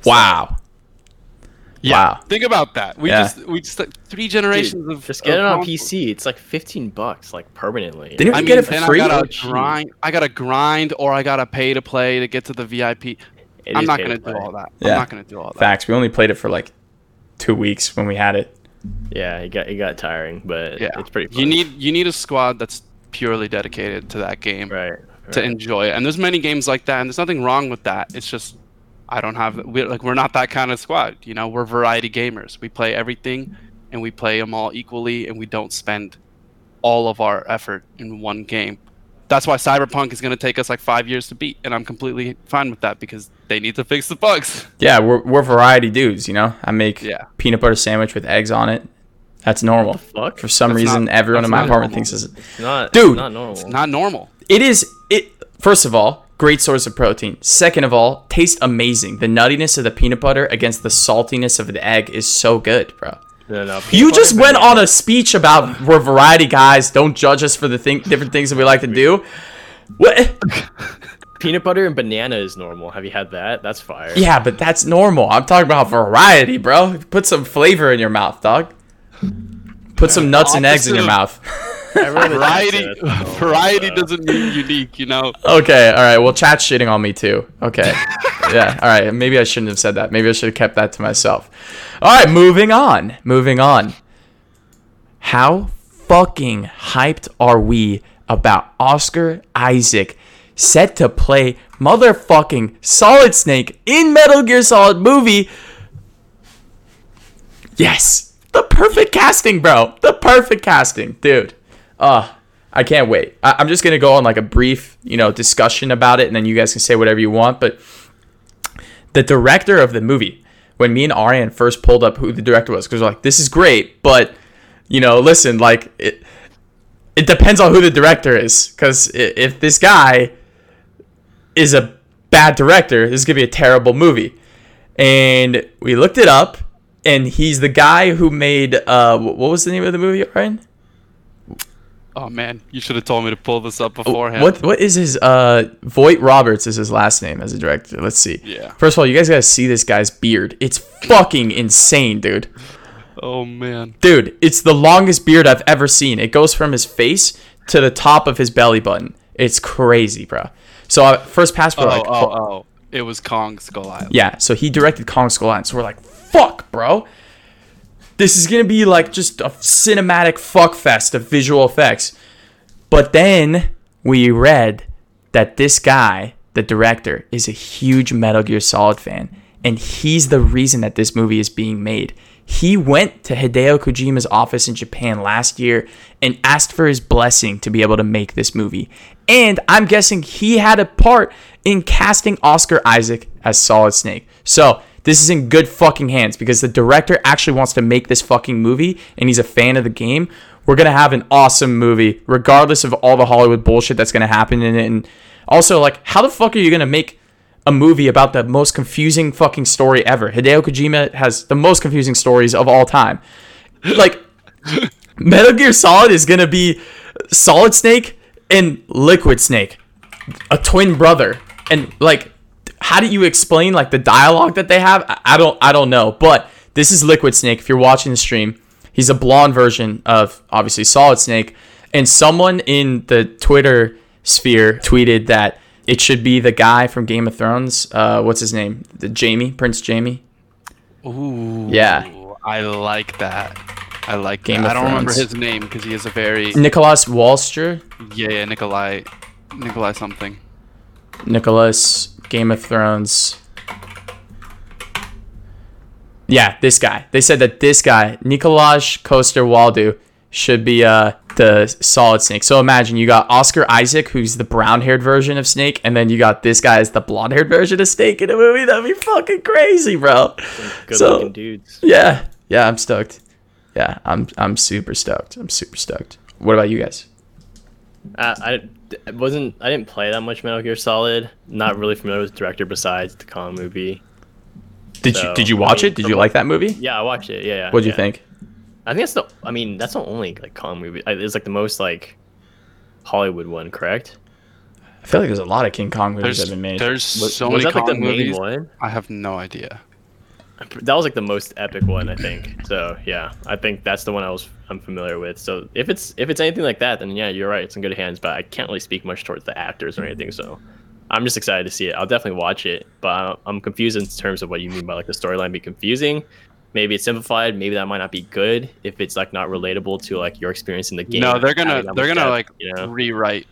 wow. Wow. Think about that. We Yeah. just we just like, three generations Dude, of just get of it on console- PC. It's like 15 bucks, like permanently. Didn't I you mean, get it for free? I gotta Cheap. grind. I gotta grind, or I gotta pay to play to get to the VIP. It I'm not pay to gonna do all that. Yeah. I'm not gonna do all that. Facts. We only played it for like two weeks when we had it. Yeah, it got it got tiring, but Yeah, it's pretty. Fun. You need you need a squad that's purely dedicated to that game. right, to right. enjoy it. And there's many games like that, and there's nothing wrong with that. It's just I don't have we're like we're not that kind of squad. You know, we're variety gamers. We play everything, and we play them all equally, and we don't spend all of our effort in one game. That's why Cyberpunk is going to take us like five years to beat, and I'm completely fine with that because they need to fix the bugs. Yeah, we're, we're variety dudes, you know? I make Yeah. peanut butter sandwich with eggs on it. That's normal. fuck? For some That's reason, not- everyone in my apartment normal. thinks this. It's not, Dude. it's not normal. Not normal. It is it. First of all, great source of protein. Second of all, tastes amazing. The nuttiness of the peanut butter against the saltiness of the egg is so good, bro. No, no, You just went on a speech about we're variety guys. Don't judge us for the thing, different things that we like to do. What? peanut butter and banana is normal. Have you had that? That's fire. Yeah, but that's normal. I'm talking about variety, bro. Put some flavor in your mouth, dog. Put some nuts and eggs in your mouth. Everyone is Variety, into variety doesn't mean unique. You know. Okay, all right. Well, chat's shitting on me too. Okay. yeah, all right. Maybe I shouldn't have said that. Maybe I should have kept that to myself. All right, moving on. Moving on. How fucking hyped are we about Oscar Isaac set to play motherfucking Solid Snake in Metal Gear Solid movie? Yes. The perfect casting, bro. The perfect casting, dude. Uh, I can't wait. I- I'm just gonna go on like a brief, you know, discussion about it, and then you guys can say whatever you want. But the director of the movie, when me and Aryan first pulled up who the director was, because we're like, this is great, but you know, listen, like it, it depends on who the director is, because if this guy is a bad director, this is gonna be a terrible movie. And we looked it up, and he's the guy who made uh, what was the name of the movie, Aryan? Oh man, you should have told me to pull this up beforehand. What what is his uh Vogt-Roberts is his last name as a director. Let's see. Yeah. First of all, you guys gotta see this guy's beard. It's fucking insane, dude. Oh man. Dude, it's the longest beard I've ever seen. It goes from his face to the top of his belly button. It's crazy, bro. So uh, first pass for Oh, like oh, oh. It was Kong Skull Island. yeah, so he directed Kong Skull Island. So we're like, fuck, bro. This is gonna be like just a cinematic fuck fest of visual effects. But then we read that this guy, the director, is a huge Metal Gear Solid fan, and he's the reason that this movie is being made. He went to Hideo Kojima's office in Japan last year and asked for his blessing to be able to make this movie. And I'm guessing he had a part in casting Oscar Isaac as Solid Snake. So, this is in good fucking hands because the director actually wants to make this fucking movie and he's a fan of the game. We're going to have an awesome movie, regardless of all the Hollywood bullshit that's going to happen in it. And also, like, how the fuck are you going to make a movie about the most confusing fucking story ever? Hideo Kojima has the most confusing stories of all time. Like, Metal Gear Solid is going to be Solid Snake and Liquid Snake, a twin brother. And, like, how do you explain like the dialogue that they have? I- I don't I don't know. But this is Liquid Snake. If you're watching the stream, he's a blonde version of obviously Solid Snake. And someone in the Twitter sphere tweeted that it should be the guy from Game of Thrones. Uh, what's his name? The Jamie, Prince Jamie. Ooh. Yeah. I like that. I like Game that. I don't remember his name because he is a very Nicholas Wallster. yeah, yeah Nikolai Nikolai something. Nicholas, Game of Thrones. Yeah, this guy. They said that this guy, Nikolaj Coster-Waldau, should be uh the solid Snake. So imagine you got Oscar Isaac, who's the brown-haired version of Snake, and then you got this guy as the blonde-haired version of Snake in a movie. That'd be fucking crazy, bro. Good So- looking dudes. Yeah, yeah, I'm stoked. Yeah, I'm I'm super stoked. I'm super stoked. What about you guys? Uh, I wasn't. I didn't play that much Metal Gear Solid. Not really familiar with the director besides the Kong movie. Did you did you I watch mean, it? Did from you like that movie? Yeah, I watched it. Yeah, yeah. What'd you think? I think that's the. I mean, that's the only like Kong movie. It's like the most like Hollywood one, correct? I feel like there's a lot of King Kong movies There's that have been made. there's Was, so was many that like the Kong main movies. one? I have no idea. That was like the most epic one, I think. So yeah, I think that's the one I was I'm familiar with. So if it's if it's anything like that, then yeah, you're right. It's in good hands. But I can't really speak much towards the actors or anything. So I'm just excited to see it. I'll definitely watch it. But I'm- I'm confused in terms of what you mean by like the storyline be confusing. Maybe it's simplified. Maybe that might not be good if it's like not relatable to like your experience in the game. No, they're gonna they're gonna depth, like you know. rewrite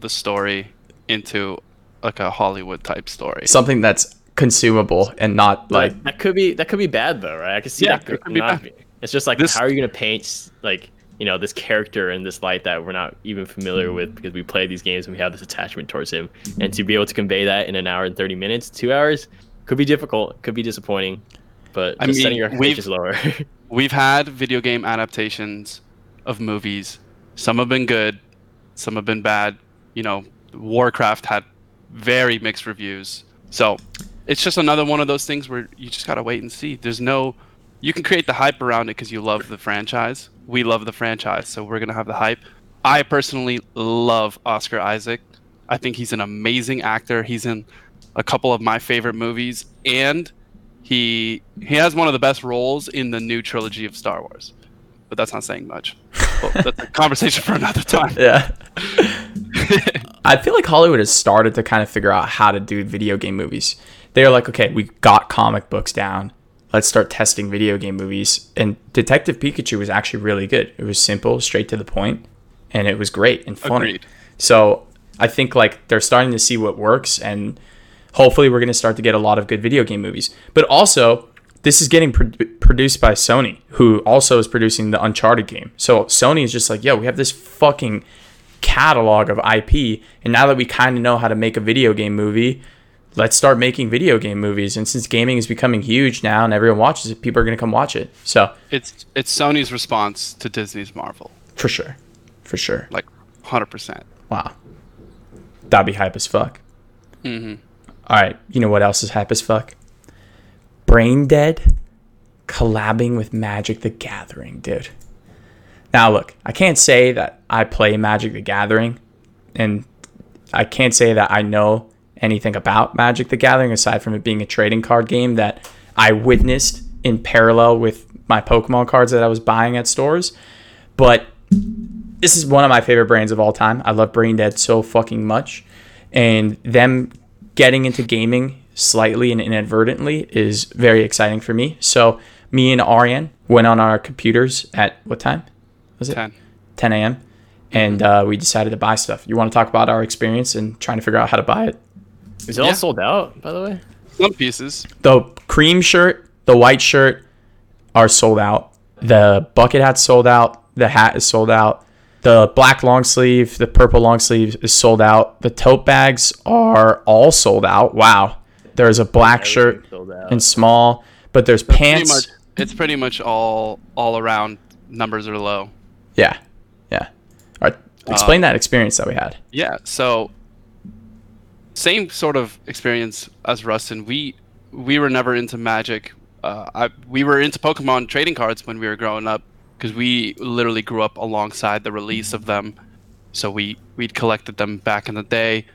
the story into like a Hollywood type story. Something that's consumable and not like Like that could be that could be bad though, right? I could see Yeah, that could could be not bad. be. It's just like This- how are you gonna paint like you know this character in this light that we're not even familiar with because we play these games and we have this attachment towards him, and to be able to convey that in an hour and thirty minutes, two hours, could be difficult, could be disappointing, but I just mean, setting your expectations lower. We've had video game adaptations of movies. Some have been good, some have been bad. You know, Warcraft had very mixed reviews. So it's just another one of those things where you just gotta wait and see. There's no, you can create the hype around it because you love the franchise. We love the franchise, so we're gonna have the hype. I personally love Oscar Isaac. I think he's an amazing actor. He's in a couple of my favorite movies, and he he has one of the best roles in the new trilogy of Star Wars. But that's not saying much. Well, that's a conversation for another time. yeah. I feel like Hollywood has started to kind of figure out how to do video game movies. They're like, okay, we got comic books down. Let's start testing video game movies. And Detective Pikachu was actually really good. It was simple, straight to the point, and it was great and funny. Agreed. So I think like they're starting to see what works, and hopefully we're going to start to get a lot of good video game movies. But also, this is getting pro- produced by Sony, who also is producing the Uncharted game. So Sony is just like, yo, we have this fucking catalog of IP, and now that we kind of know how to make a video game movie, let's start making video game movies. And since gaming is becoming huge now and everyone watches it, people are going to come watch it. So It's it's Sony's response to Disney's Marvel. for sure, for sure. Like 100%. Wow. That'd be hype as fuck. Mm-hmm. All right, you know what else is hype as fuck? Brain Dead collabing with Magic the Gathering, dude. Now, look, I can't say that I play Magic the Gathering, and I can't say that I know anything about Magic the Gathering aside from it being a trading card game that I witnessed in parallel with my Pokemon cards that I was buying at stores. But this is one of my favorite brands of all time. I love Brain Dead so fucking much. And them getting into gaming slightly and inadvertently is very exciting for me. So me and Aryan went on our computers at what time? Was it 10. 10 a.m. And uh, we decided to buy stuff. You want to talk about our experience and trying to figure out how to buy it? Is it all sold out, by the way? Some pieces. The cream shirt, the white shirt are sold out. The bucket hat's sold out. The hat is sold out. The black long sleeve, the purple long sleeve is sold out. The tote bags are all sold out. Wow. There's a black shirt Everything's and small, but there's Pretty pants. much, it's pretty much all all around numbers are low. Yeah. Yeah. All right. Explain uh, that experience that we had. Yeah, so same sort of experience as Rustin. We we were never into Magic. Uh, I, we were into Pokemon trading cards when we were growing up because we literally grew up alongside the release of them. So we we'd collected them back in the day.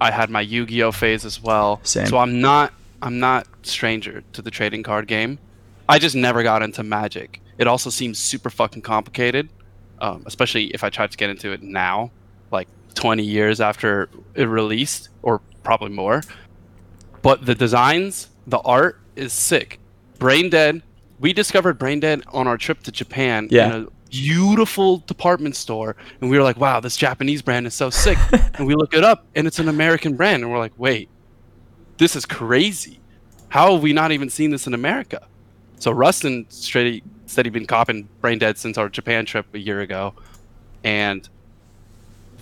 I had my Yu-Gi-Oh phase as well. Same. So I'm not I'm not stranger to the trading card game. I just never got into Magic. It also seems super fucking complicated, um, especially if I tried to get into it now, like 20 years after it released, or probably more. But the designs, the art is sick. Brain Dead, we discovered Brain Dead on our trip to Japan Yeah. in a beautiful department store, and we were like, "Wow, this Japanese brand is so sick." and we look it up, and it's an American brand, and we're like, "Wait, this is crazy. How have we not even seen this in America?" So Rustin straight said he'd been copping Brain Dead since our Japan trip a year ago, and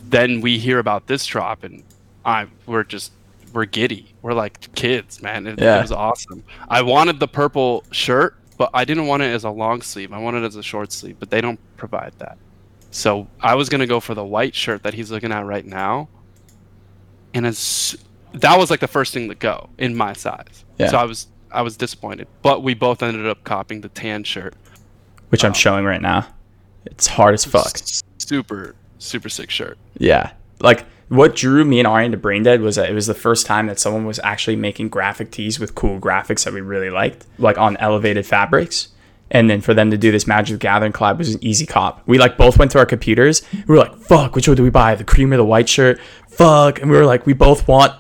then we hear about this drop, and I we're just we're giddy. We're like kids, man. It, Yeah. it was awesome. I wanted the purple shirt, but I didn't want it as a long sleeve. I wanted it as a short sleeve, but they don't provide that. So I was gonna go for the white shirt that he's looking at right now, and as that was like the first thing to go in my size. Yeah. So I was I was disappointed, but we both ended up copying the tan shirt. which I'm um, showing right now. It's hard as fuck. Super super sick shirt. Yeah. Like what drew me and Aryan to Brain Dead was that it was the first time that someone was actually making graphic tees with cool graphics that we really liked, like on elevated fabrics. And then for them to do this Magic Gathering collab was an easy cop. We like both went to our computers. We were like, fuck, which one do we buy? The cream or the white shirt? Fuck. And we were like, we both want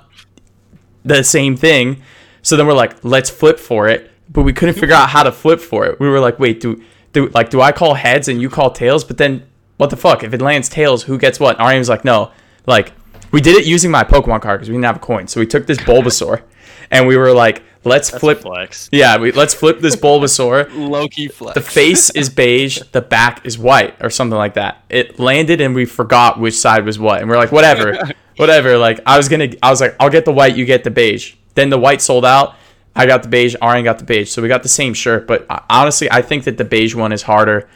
the same thing. So then we're like, let's flip for it. But we couldn't figure out how to flip for it. We were like, wait, do do like do I call heads and you call tails? But then what the fuck? If it lands tails, who gets what? And like, no. Like we did it using my Pokemon card because we didn't have a coin. So we took this Bulbasaur and we were like, let's That's flip. flex. Yeah, we let's flip this Bulbasaur. Low key flex. The face is beige, the back is white, or something like that. It landed and we forgot which side was what, and we're like, whatever, whatever. Like I was gonna, I was like, I'll get the white, you get the beige. Then the white sold out. I got the beige. Aryan got the beige. So we got the same shirt, but uh, honestly, I think that the beige one is harder.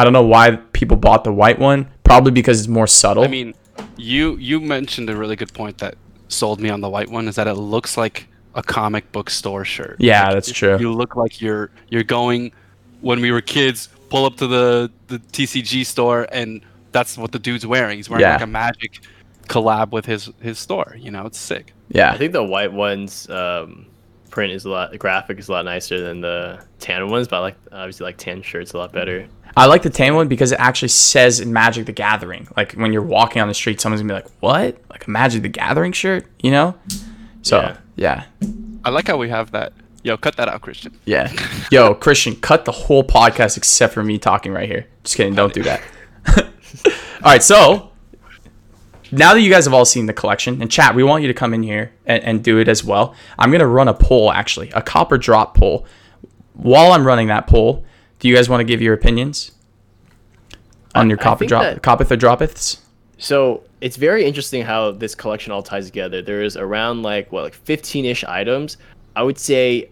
I don't know why people bought the white one. Probably because it's more subtle. I mean, you you mentioned a really good point that sold me on the white one is that it looks like a comic book store shirt. Yeah, Like, that's true. You look like you're you're going when we were kids, pull up to the the TCG store and that's what the dude's wearing. He's wearing Yeah. like a magic collab with his his store. You know, it's sick. yeah, I think the white ones um, print is a lot, the graphic is a lot nicer than the tan ones, but I like obviously like tan shirts a lot better. I like the tan one because it actually says in Magic the Gathering. Like when you're walking on the street, someone's gonna be like, "What? Like a Magic the Gathering shirt?" You know? So Yeah. yeah. I like how we have that. Yo, cut that out, Christian. Yeah. Yo, Christian, cut the whole podcast except for me talking right here. Just kidding. Don't do that. all right. So now that you guys have all seen the collection, and chat, we want you to come in here and, and do it as well. I'm going to run a poll, actually, a copper drop poll. While I'm running that poll, do you guys want to give your opinions on your copper drop, that- copper droppeths? So it's very interesting how this collection all ties together. There is around like what like 15ish items. I would say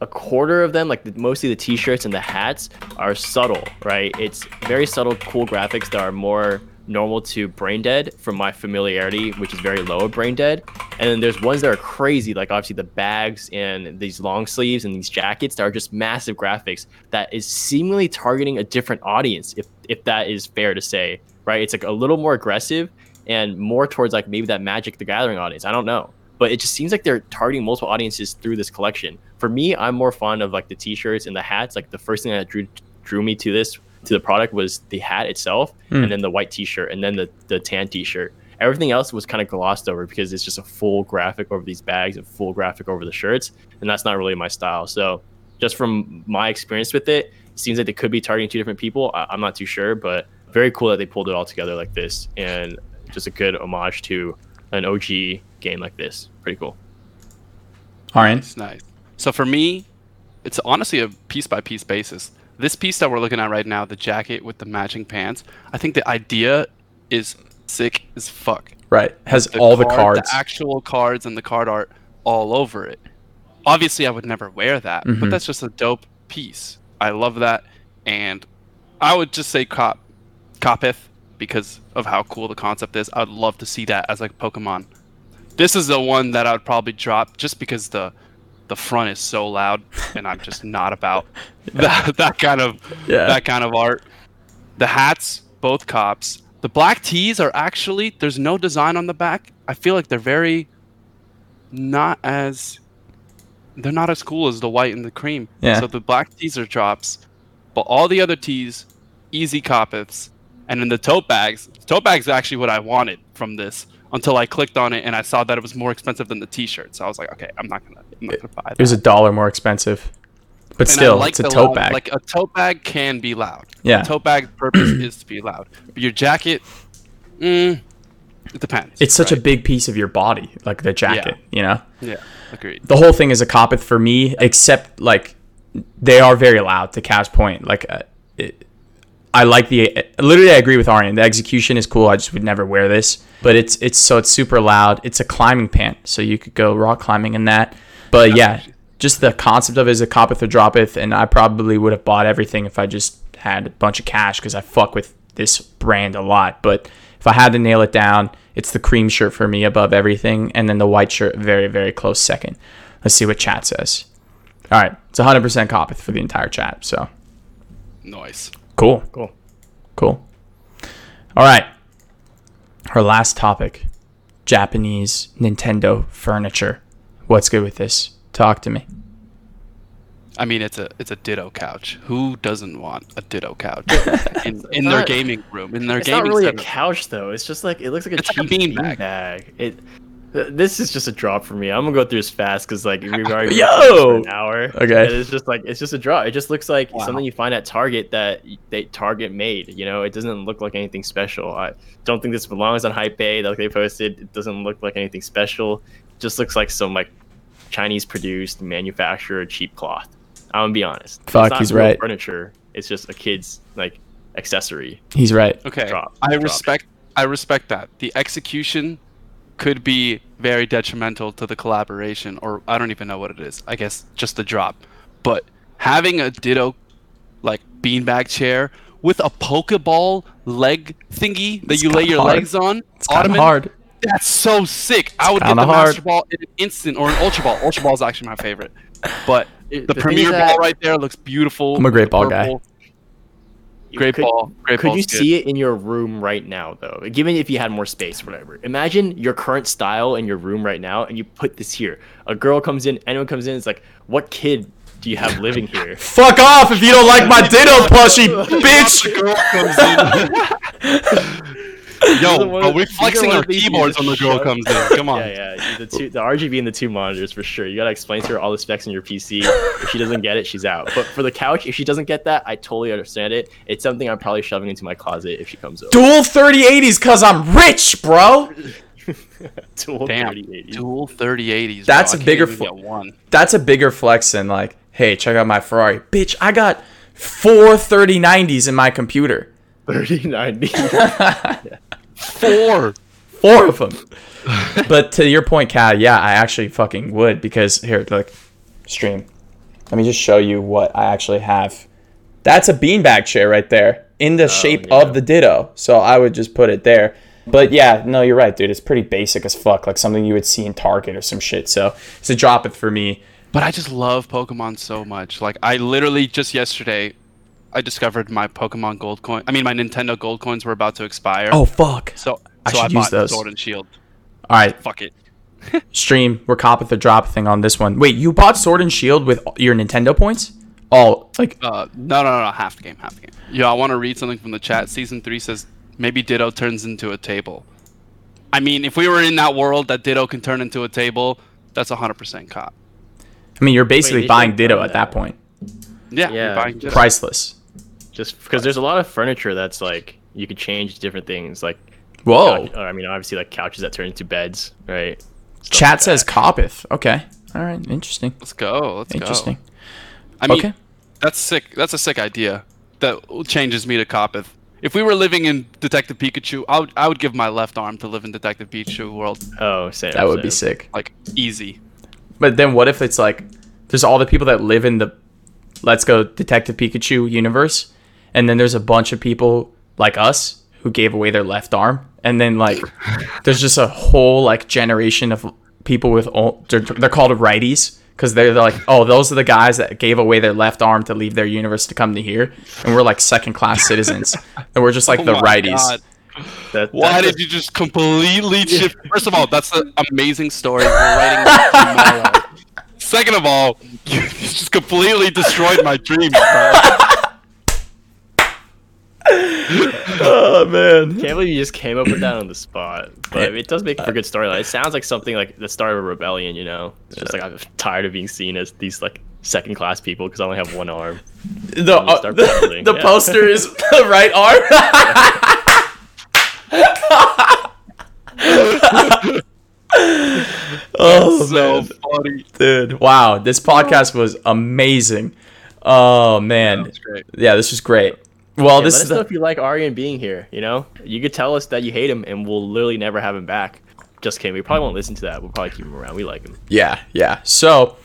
a quarter of them, like the, mostly the t-shirts and the hats, are subtle. Right? It's very subtle, cool graphics that are more normal to Brain Dead from my familiarity, which is very low of Brain Dead. And then there's ones that are crazy, like obviously the bags and these long sleeves and these jackets that are just massive graphics that is seemingly targeting a different audience, if if that is fair to say right? It's like a little more aggressive and more towards like maybe that Magic the Gathering audience. I don't know. But it just seems like they're targeting multiple audiences through this collection. For me, I'm more fond of like the t-shirts and the hats. Like the first thing that drew drew me to this to the product was the hat itself Hmm. and then the white t-shirt and then the, the tan t-shirt. Everything else was kind of glossed over because it's just a full graphic over these bags, and full graphic over the shirts, and that's not really my style. So just from my experience with it, it seems like they could be targeting two different people. I, I'm not too sure, but very cool that they pulled it all together like this, and just a good homage to an OG game like this. Pretty cool. all right It's nice. So for me, it's honestly a piece by piece basis. This piece that we're looking at right now, the jacket with the matching pants, I think the idea is sick as fuck. Right. Has all the cards. the actual cards and the card art all over it. Obviously, I would never wear that, Mhm. but that's just a dope piece. I love that, and I would just say cop, copith because of how cool the concept is. I'd love to see that as like Pokemon. This is the one that I'd probably drop just because the the front is so loud, and I'm just not about that that kind of Yeah. that kind of art. The hats, both cops. The black tees are actually there's no design on the back. I feel like they're very not as they're not as cool as the white and the cream. Yeah. So the black tees are drops, but all the other tees, easy copiths. And then the tote bags, tote bags is actually what I wanted from this until I clicked on it and I saw that it was more expensive than the t-shirt. So I was like, okay, I'm not gonna, I'm not gonna buy that. It was a dollar more expensive. But And still, like it's a tote loud- bag. Like a tote bag can be loud. Yeah. A tote bag's purpose is to be loud. But your jacket, mm, it depends. it's such a big piece of your body, like the jacket, Yeah. you know? yeah. Agreed. the whole thing is a copith for me, except like they are very loud to Cash point. Like uh, it, I like the literally I agree with Aryan. The execution is cool. I just would never wear this. But it's it's so it's super loud. It's a climbing pant, so you could go rock climbing in that. But yeah, just the concept of it is a copeth or dropeth, and I probably would have bought everything if I just had a bunch of cash because I fuck with this brand a lot. But if I had to nail it down, it's the cream shirt for me above everything, and then the white shirt very very close second. Let's see what chat says. All right, it's 100% copeth for the entire chat. So Nice. Cool. Cool. Cool. All right. Our last topic Japanese Nintendo furniture. What's good with this? Talk to me. I mean, it's a it's a Ditto couch. Who doesn't want a Ditto couch in, in their gaming room? In their It's not gaming really a couch though. It's just like it looks like a It's like cheap a bean bag. bag. It. Th- This is just a drop for me. I'm gonna go through this fast because like we've already Yo! been for an hour. Okay. And it's just like it's just a drop. It just looks like Wow. something you find at Target that they Target made. You know, it doesn't look like anything special. I don't think this belongs on Hypebeast. Like they posted, it doesn't look like anything special. It just looks like some like Chinese produced manufactured cheap cloth. I'm gonna be honest. It's Fuck, not he's real right. Furniture. It's just a kid's like accessory. He's right. Okay, Drop. I Drop. respect I respect that. The execution could be very detrimental to the collaboration, or I don't even know what it is. I guess just the drop. But having a Ditto like beanbag chair with a Pokeball leg thingy that It's you lay your hard. legs on, It's kind of ottoman, hard. That's so sick. I would get the hard. Master Ball in an instant, or an Ultra Ball. Ultra Ball is actually my favorite. But It- the, thing Premier Ball right there looks beautiful. I'm a great The ball guy. Purple. Great could, ball. Great could you good. see it in your room right now though given if you had more space whatever imagine your current style in your room right now and you put this here a girl comes in anyone comes in it's like what kid do you have living here Fuck off if you don't like my Ditto plushie, bitch! Yo, Either one are we flexing our of these you keyboards when the girl shut- comes in? Come on. yeah yeah the two the rgb and the two monitors for sure you gotta explain to her all the specs in your pc if she doesn't get it she's out but for the couch if she doesn't get that i totally understand it it's something i'm probably shoving into my closet if she comes over Dual 3080s because I'm rich, bro. Dual Damn. 3080. Dual 3080s. That's bro. a I can't bigger even fl- one. That's a bigger flex than like, hey, check out my Ferrari. Bitch, I got four 3090s in my computer. 3090 Four. Four of them. but to your point, Kat, yeah, I actually fucking would because here, look, stream. Let me just show you what I actually have. That's a beanbag chair right there in the oh, shape yeah. of the Ditto. So I would just put it there. But yeah, no, you're right, dude. It's pretty basic as fuck, like something you would see in Target or some shit. So it's a drop it for me. But I just love Pokemon so much. Like I literally just yesterday, I discovered my Pokemon Gold coin. I mean, my Nintendo Gold coins were about to expire. Oh fuck! so I so I, should use bought those. Sword and Shield. All right, Fuck it. stream. We're cop with the drop thing on this one. Wait, you bought Sword and Shield with your Nintendo points? All like Uh, no, no, no, no, half the game, half the game. Yeah, I want to read something from the chat. Season three says maybe Ditto turns into a table. I mean, if we were in that world that Ditto can turn into a table, that's hundred percent cop. I mean, you're basically they buying Ditto at that that. point. Yeah, Yeah, you're buying Ditto. Priceless. Just because there's a lot of furniture that's like you could change different things like Whoa. couch- i mean obviously like couches that turn into beds right Stuff Chat like says that. Copith. Okay. All right. Interesting. Let's go. Let's Interesting. go. I mean, okay. that's sick. That's a sick idea. That changes me to Copith. If we were living in Detective Pikachu, I would I would give my left arm to live in Detective Pikachu world. oh same That would be sick. Like easy. But then what if it's like there's all the people that live in the Let's Go Detective Pikachu universe, and then there's a bunch of people like us who gave away their left arm, and then like there's just a whole like generation of people with all, they're, they're called righties because they're like oh those are the guys that gave away their left arm to leave their universe to come to here, and we're like second class citizens, and we're just like Oh the righties. God. that, Why that's did you just completely shift? First of all, that's an amazing story. We're writing tomorrow. Second of all, you just completely destroyed my dreams, bro. Oh man. can't believe you just came up with that on the spot but it does make for a good storyline it sounds like something like the start of a rebellion you know it's just like i'm tired of being seen as these like second class people because i only have one arm The, uh, the, the yeah. poster is the right arm. oh so man, funny. dude! Wow, this podcast was amazing. Oh man, That's great. yeah, this was great. Well, Yeah, this let is us know if you like Aryan being here. You know, you could tell us that you hate him, and we'll literally never have him back. Just kidding. We probably won't listen to that. We'll probably keep him around. We like him. yeah, yeah. So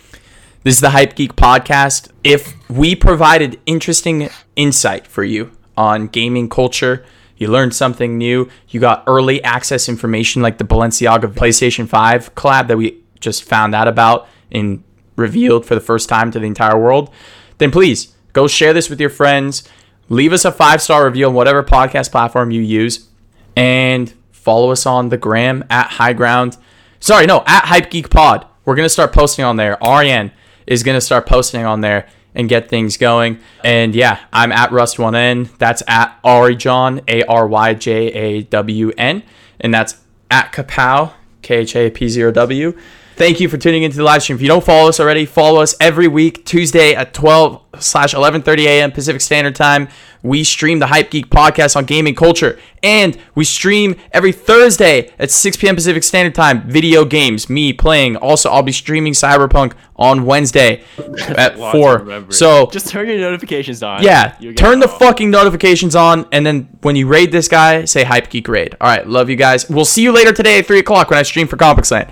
this is the Hype Geek podcast. If we provided interesting insight for you on gaming culture, you learned something new, you got early access information like the Balenciaga PlayStation 5 collab that we just found out about and revealed for the first time to the entire world, then please go share this with your friends. Leave us a five star review on whatever podcast platform you use, and follow us on the gram at High Ground. Sorry, no, at Hype Geek Pod. We're gonna start posting on there. Aryan is gonna start posting on there and get things going. And yeah, I'm at Rust1N. That's at Ari John, A R Y J A W N, and that's at Kapow, K H A P 0 W. Thank you for tuning into the live stream. If you don't follow us already, follow us every week, Tuesday at 12 slash 11.30 a.m. Pacific Standard Time. We stream the Hype Geek podcast on gaming culture. And we stream every Thursday at 6 p.m. Pacific Standard Time, video games, me playing. Also, I'll be streaming Cyberpunk on Wednesday at 4. So, just turn your notifications on. yeah, turn the it all. fucking notifications on. And then when you raid this guy, say Hype Geek Raid. All right, love you guys. We'll see you later today at 3 o'clock when I stream for Complex Land.